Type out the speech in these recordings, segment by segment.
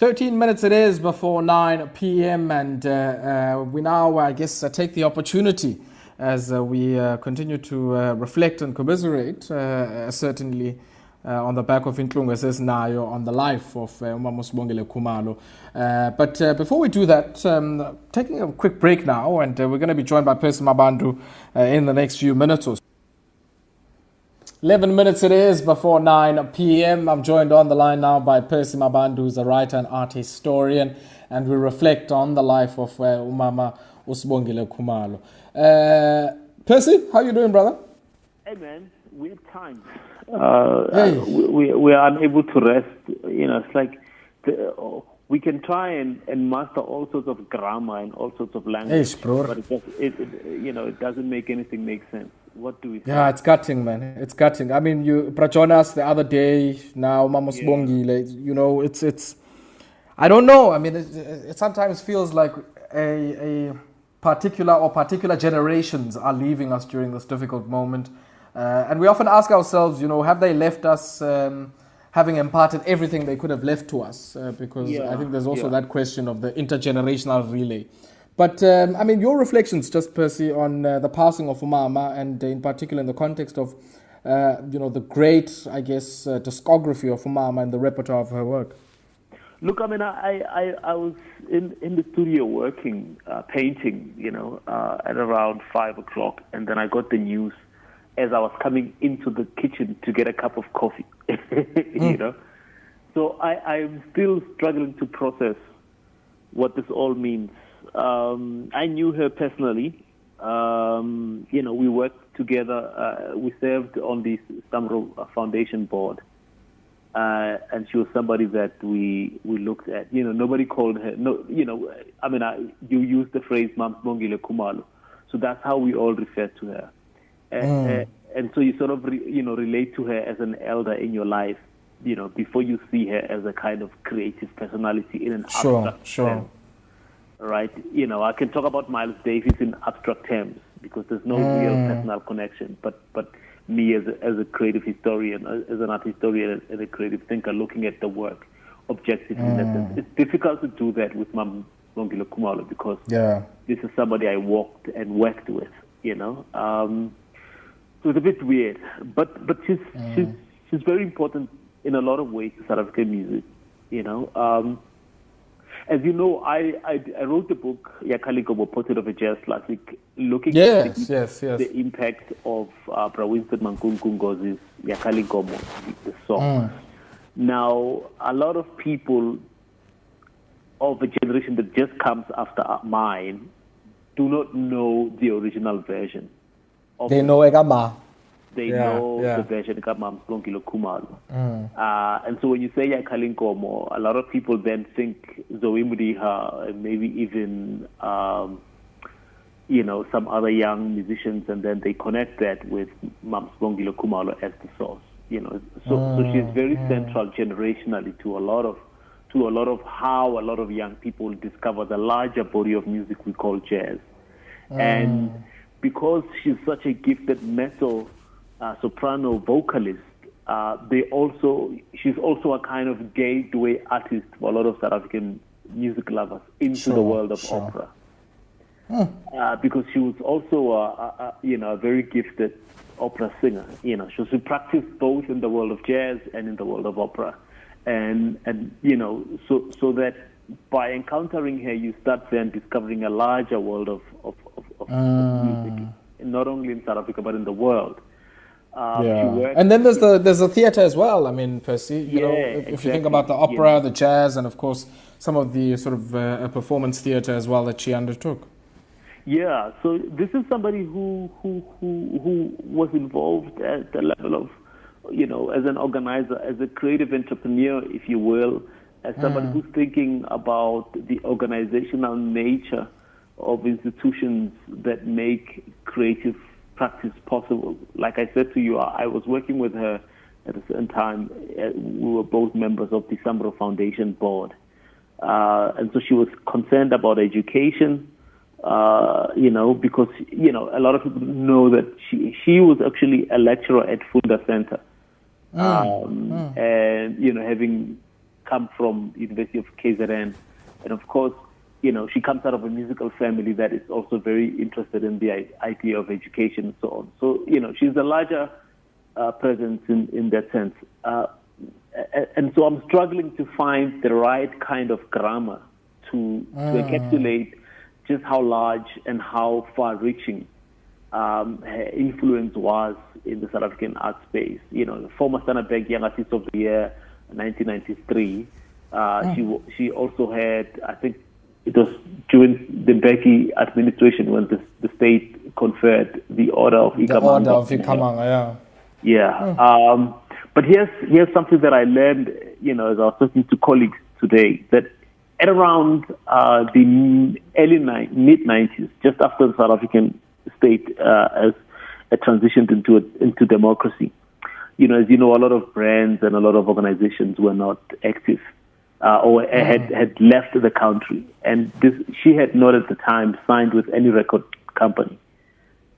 13 minutes it is before 9 p.m. and uh, uh, we now, I guess, uh, take the opportunity as uh, we uh, continue to uh, reflect and commiserate, certainly on the back of Intlunga says Nayo on the life of Umama Khumalo. but before we do that, um, taking a quick break now, and we're going to be joined by Percy Mabandu in the next few minutes or so. 11 minutes it is before 9 p.m. I'm joined on the line now by Percy Mabandu, who's a writer and art historian, and we reflect on the life of uh, Umama Usbongile Khumalo. Uh, Percy, how you doing, brother? Hey, man, weird times. Uh, hey. we, we are unable to rest. You know, it's like the, we can try and, and master all sorts of grammar and all sorts of language, hey, bro. but it, just, it, it, you know, it doesn't make anything make sense. What do we? Think? Yeah, it's cutting, man. It's cutting. I mean, you Bra Jonas the other day. Now, Mamos yeah. Bongi, like, you know, it's it's. I don't know. I mean, it, it sometimes feels like a a particular or particular generations are leaving us during this difficult moment, uh, and we often ask ourselves, you know, have they left us? Um, having imparted everything they could have left to us, uh, because yeah. I think there's also yeah. that question of the intergenerational relay. But um, I mean, your reflections, just Percy, on uh, the passing of Umama, and in particular in the context of uh, you know the great, I guess, uh, discography of Umama and the repertoire of her work. Look, I mean, I I, I was in, in the studio working, uh, painting, you know, uh, at around five o'clock, and then I got the news as I was coming into the kitchen to get a cup of coffee, mm. you know. So I I'm still struggling to process what this all means um, I knew her personally. Um, you know, we worked together. Uh, we served on the SAMRO Foundation board. Uh, and she was somebody that we we looked at. You know, nobody called her. No, you know, I mean, I, you used the phrase "Mams Mongile Khumalo," so that's how we all refer to her. Mm. Uh, and so you sort of, re, you know, relate to her as an elder in your life. You know, before you see her as a kind of creative personality in an sure, abstract sure. sense right? You know, I can talk about Miles Davis in abstract terms because there's no mm. real personal connection. But but me as a, as a creative historian, as an art historian, as a creative thinker, looking at the work objectively, mm. it's difficult to do that with Mam Mongilo Khumalo because yeah. this is somebody I walked and worked with. You know, um, so it's a bit weird, but but she's mm. she's she's very important in a lot of ways to South African music. You know. Um, as you know, I, I, I wrote the book Yakhal' Inkomo, Portrait of a Jazz Classic, looking yes, at the, yes, yes. the impact of uh, Bra Winston Mankunku Ngozi's the song. Mm. Now, a lot of people of a generation that just comes after mine do not know the original version. they know Egama they yeah, know yeah. the version Kamam Splongilo Khumalo. Mm. Uh, and so when you say Yakhal' Inkomo, a lot of people then think Zoe Modiga and maybe even, um, you know, some other young musicians, and then they connect that with Mam Splongilo Khumalo as the source. You know, so, mm. so she's very mm. central generationally to a lot of to a lot of how a lot of young people discover the larger body of music we call jazz. Mm. And because she's such a gifted metal uh, soprano vocalist, uh, they also she's also a kind of gateway artist for a lot of South African music lovers into sure, the world of sure. opera. Hmm. Uh, because she was also a, a, you know a very gifted opera singer. You know, she, practiced both in the world of jazz and in the world of opera, and and you know so so that by encountering her, you start then discovering a larger world of of, of, of, hmm. music, not only in South Africa but in the world. Um, yeah. And then there's the there's the theater as well. I mean, Percy, you yeah, know, if, exactly. if, you think about the opera, yeah. the jazz, and of course some of the sort of uh, performance theater as well that she undertook. Yeah. So this is somebody who who who who was involved at the level of, you know, as an organizer, as a creative entrepreneur, if you will, as somebody mm. who's thinking about the organizational nature of institutions that make creative practice possible. Like I said to you, I was working with her at the same time. Uh, we were both members of the SAMRO Foundation board. Uh, and so she was concerned about education, uh, you know, because, you know, a lot of people know that she, she was actually a lecturer at Funda Center. Mm. Um, mm. And, you know, having come from University of KZN, and of course, you know, she comes out of a musical family that is also very interested in the idea of education and so on. So, you know, she's a larger uh, presence in, in that sense. Uh, and so I'm struggling to find the right kind of grammar to, to mm. encapsulate just how large and how far reaching um, her influence was in the South African art space. You know, former Standard Young Artist of the Year, 1993. Uh, mm. She she also had, I think, it was during the Mbeki administration when the, the state conferred the order of Ikhamanga. The order of Ikhamanga, yeah. Yeah. Mm. Um, but here's here's something that I learned, you know, as I was talking to colleagues today, that at around uh, the early ni- mid 90s, just after the South African state uh, as it transitioned into a, into democracy, you know, as you know, a lot of brands and a lot of organizations were not active uh, or had had left the country, and this she had not at the time signed with any record company,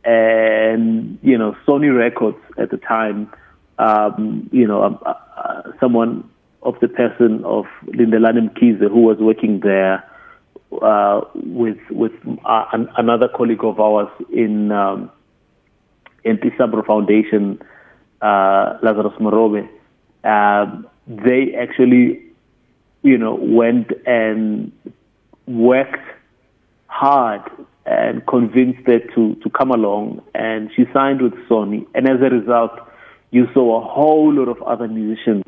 and you know, Sony Records at the time, um, you know, um, uh, uh, someone of the person of Lindelani Mkhize who was working there uh, with with uh, an, another colleague of ours in um, in the SAMRO Foundation, uh, Lazarus Morobe. They actually, you know, went and worked hard and convinced her to, to come along. And she signed with Sony. And as a result, you saw a whole lot of other musicians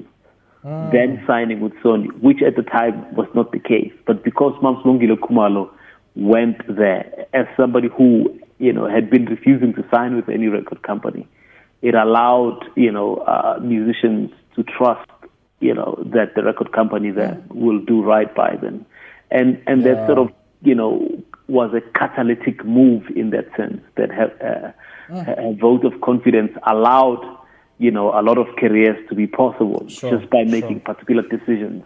mm. then signing with Sony, which at the time was not the case. But because Mamslungile Khumalo went there as somebody who, you know, had been refusing to sign with any record company, it allowed, you know, uh, musicians to trust, you know, that the record company then mm. will do right by them. And, and yeah. that sort of, you know, was a catalytic move in that sense that have, uh, a vote of confidence allowed you know, a lot of careers to be possible sure, just by making sure. particular decisions.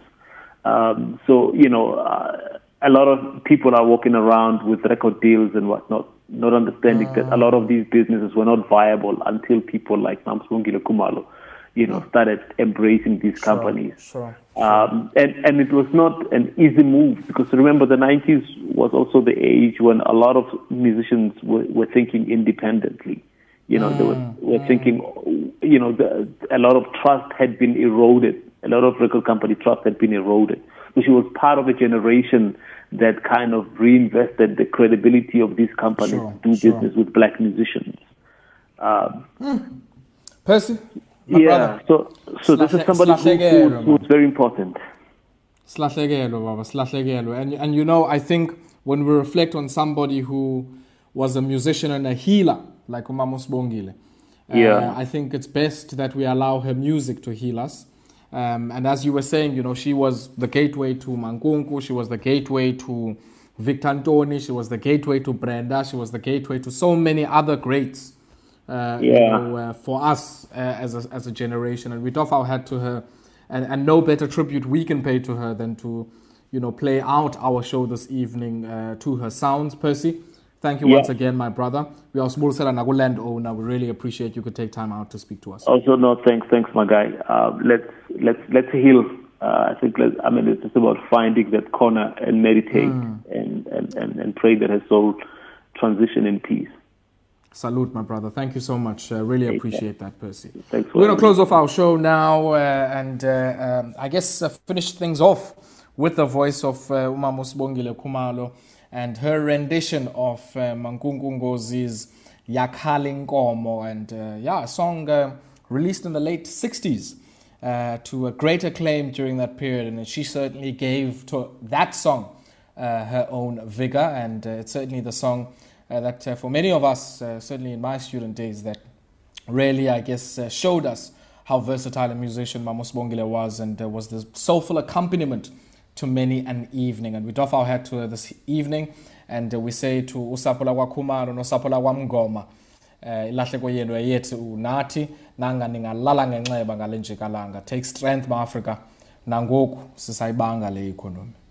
Um, so, you know, uh, a lot of people are walking around with record deals and whatnot, not understanding that a lot of these businesses were not viable until people like Mamslungile Khumalo, you know, started embracing these sure, companies. Sure, um, and, and it was not an easy move because remember the 90s was also the age when a lot of musicians were, were thinking independently. You know, mm, they were, were mm. thinking, you know, the, a lot of trust had been eroded. A lot of record company trust had been eroded. So she was part of a generation that kind of reinvested the credibility of these companies sure, to do business with black musicians. Um, mm. Percy? Yeah, brother. so so this is somebody who, who's, who's very important. Slahlekelo, Baba, slahlekelo. And, and you know, I think when we reflect on somebody who was a musician and a healer, like Umamos Bongile. Uh, yeah. I think it's best that we allow her music to heal us. Um, and as you were saying, you know, she was the gateway to Mankunku, she was the gateway to Victor Ntoni, she was the gateway to Brenda, she was the gateway to so many other greats uh, yeah. you know, uh, for us uh, as, a, as a generation. And we doff our hat to her. And, and no better tribute we can pay to her than to, you know, play out our show this evening uh, to her sounds, Percy. Thank you yeah. once again, my brother. We are small Nagu land owner. We really appreciate you could take time out to speak to us. Also, no, thanks, thanks, my guy. Uh, let's let's let's heal. Uh, I think let I mean it's just about finding that corner and meditate mm. and, and, and, and pray that her soul transition in peace. Salute, my brother. Thank you so much. Uh, really appreciate that, Percy. Thanks We're going to close off our show now uh, and uh, um, I guess uh, finish things off with the voice of uh, Uma Musbongile Khumalo and her rendition of uh, Mankunku Ngozi's Yakhal' Inkomo, and uh, yeah, a song uh, released in the late 60s uh, to a great acclaim during that period, and she certainly gave to that song uh, her own vigor, and uh, it's certainly the song Uh, that uh, for many of us, uh, certainly in my student days, that really, I guess, showed us how versatile a musician Mamos Bongile was, and was the soulful accompaniment to many an evening. And we doff our hat to this evening and uh, we say to usapho lakwakhumalo nosapho lakwamngoma eh ilahleko yenu yethu nathi nanga ningalala ngenxeba ngale take strength ma Africa. Nangoku sisayibanga le economy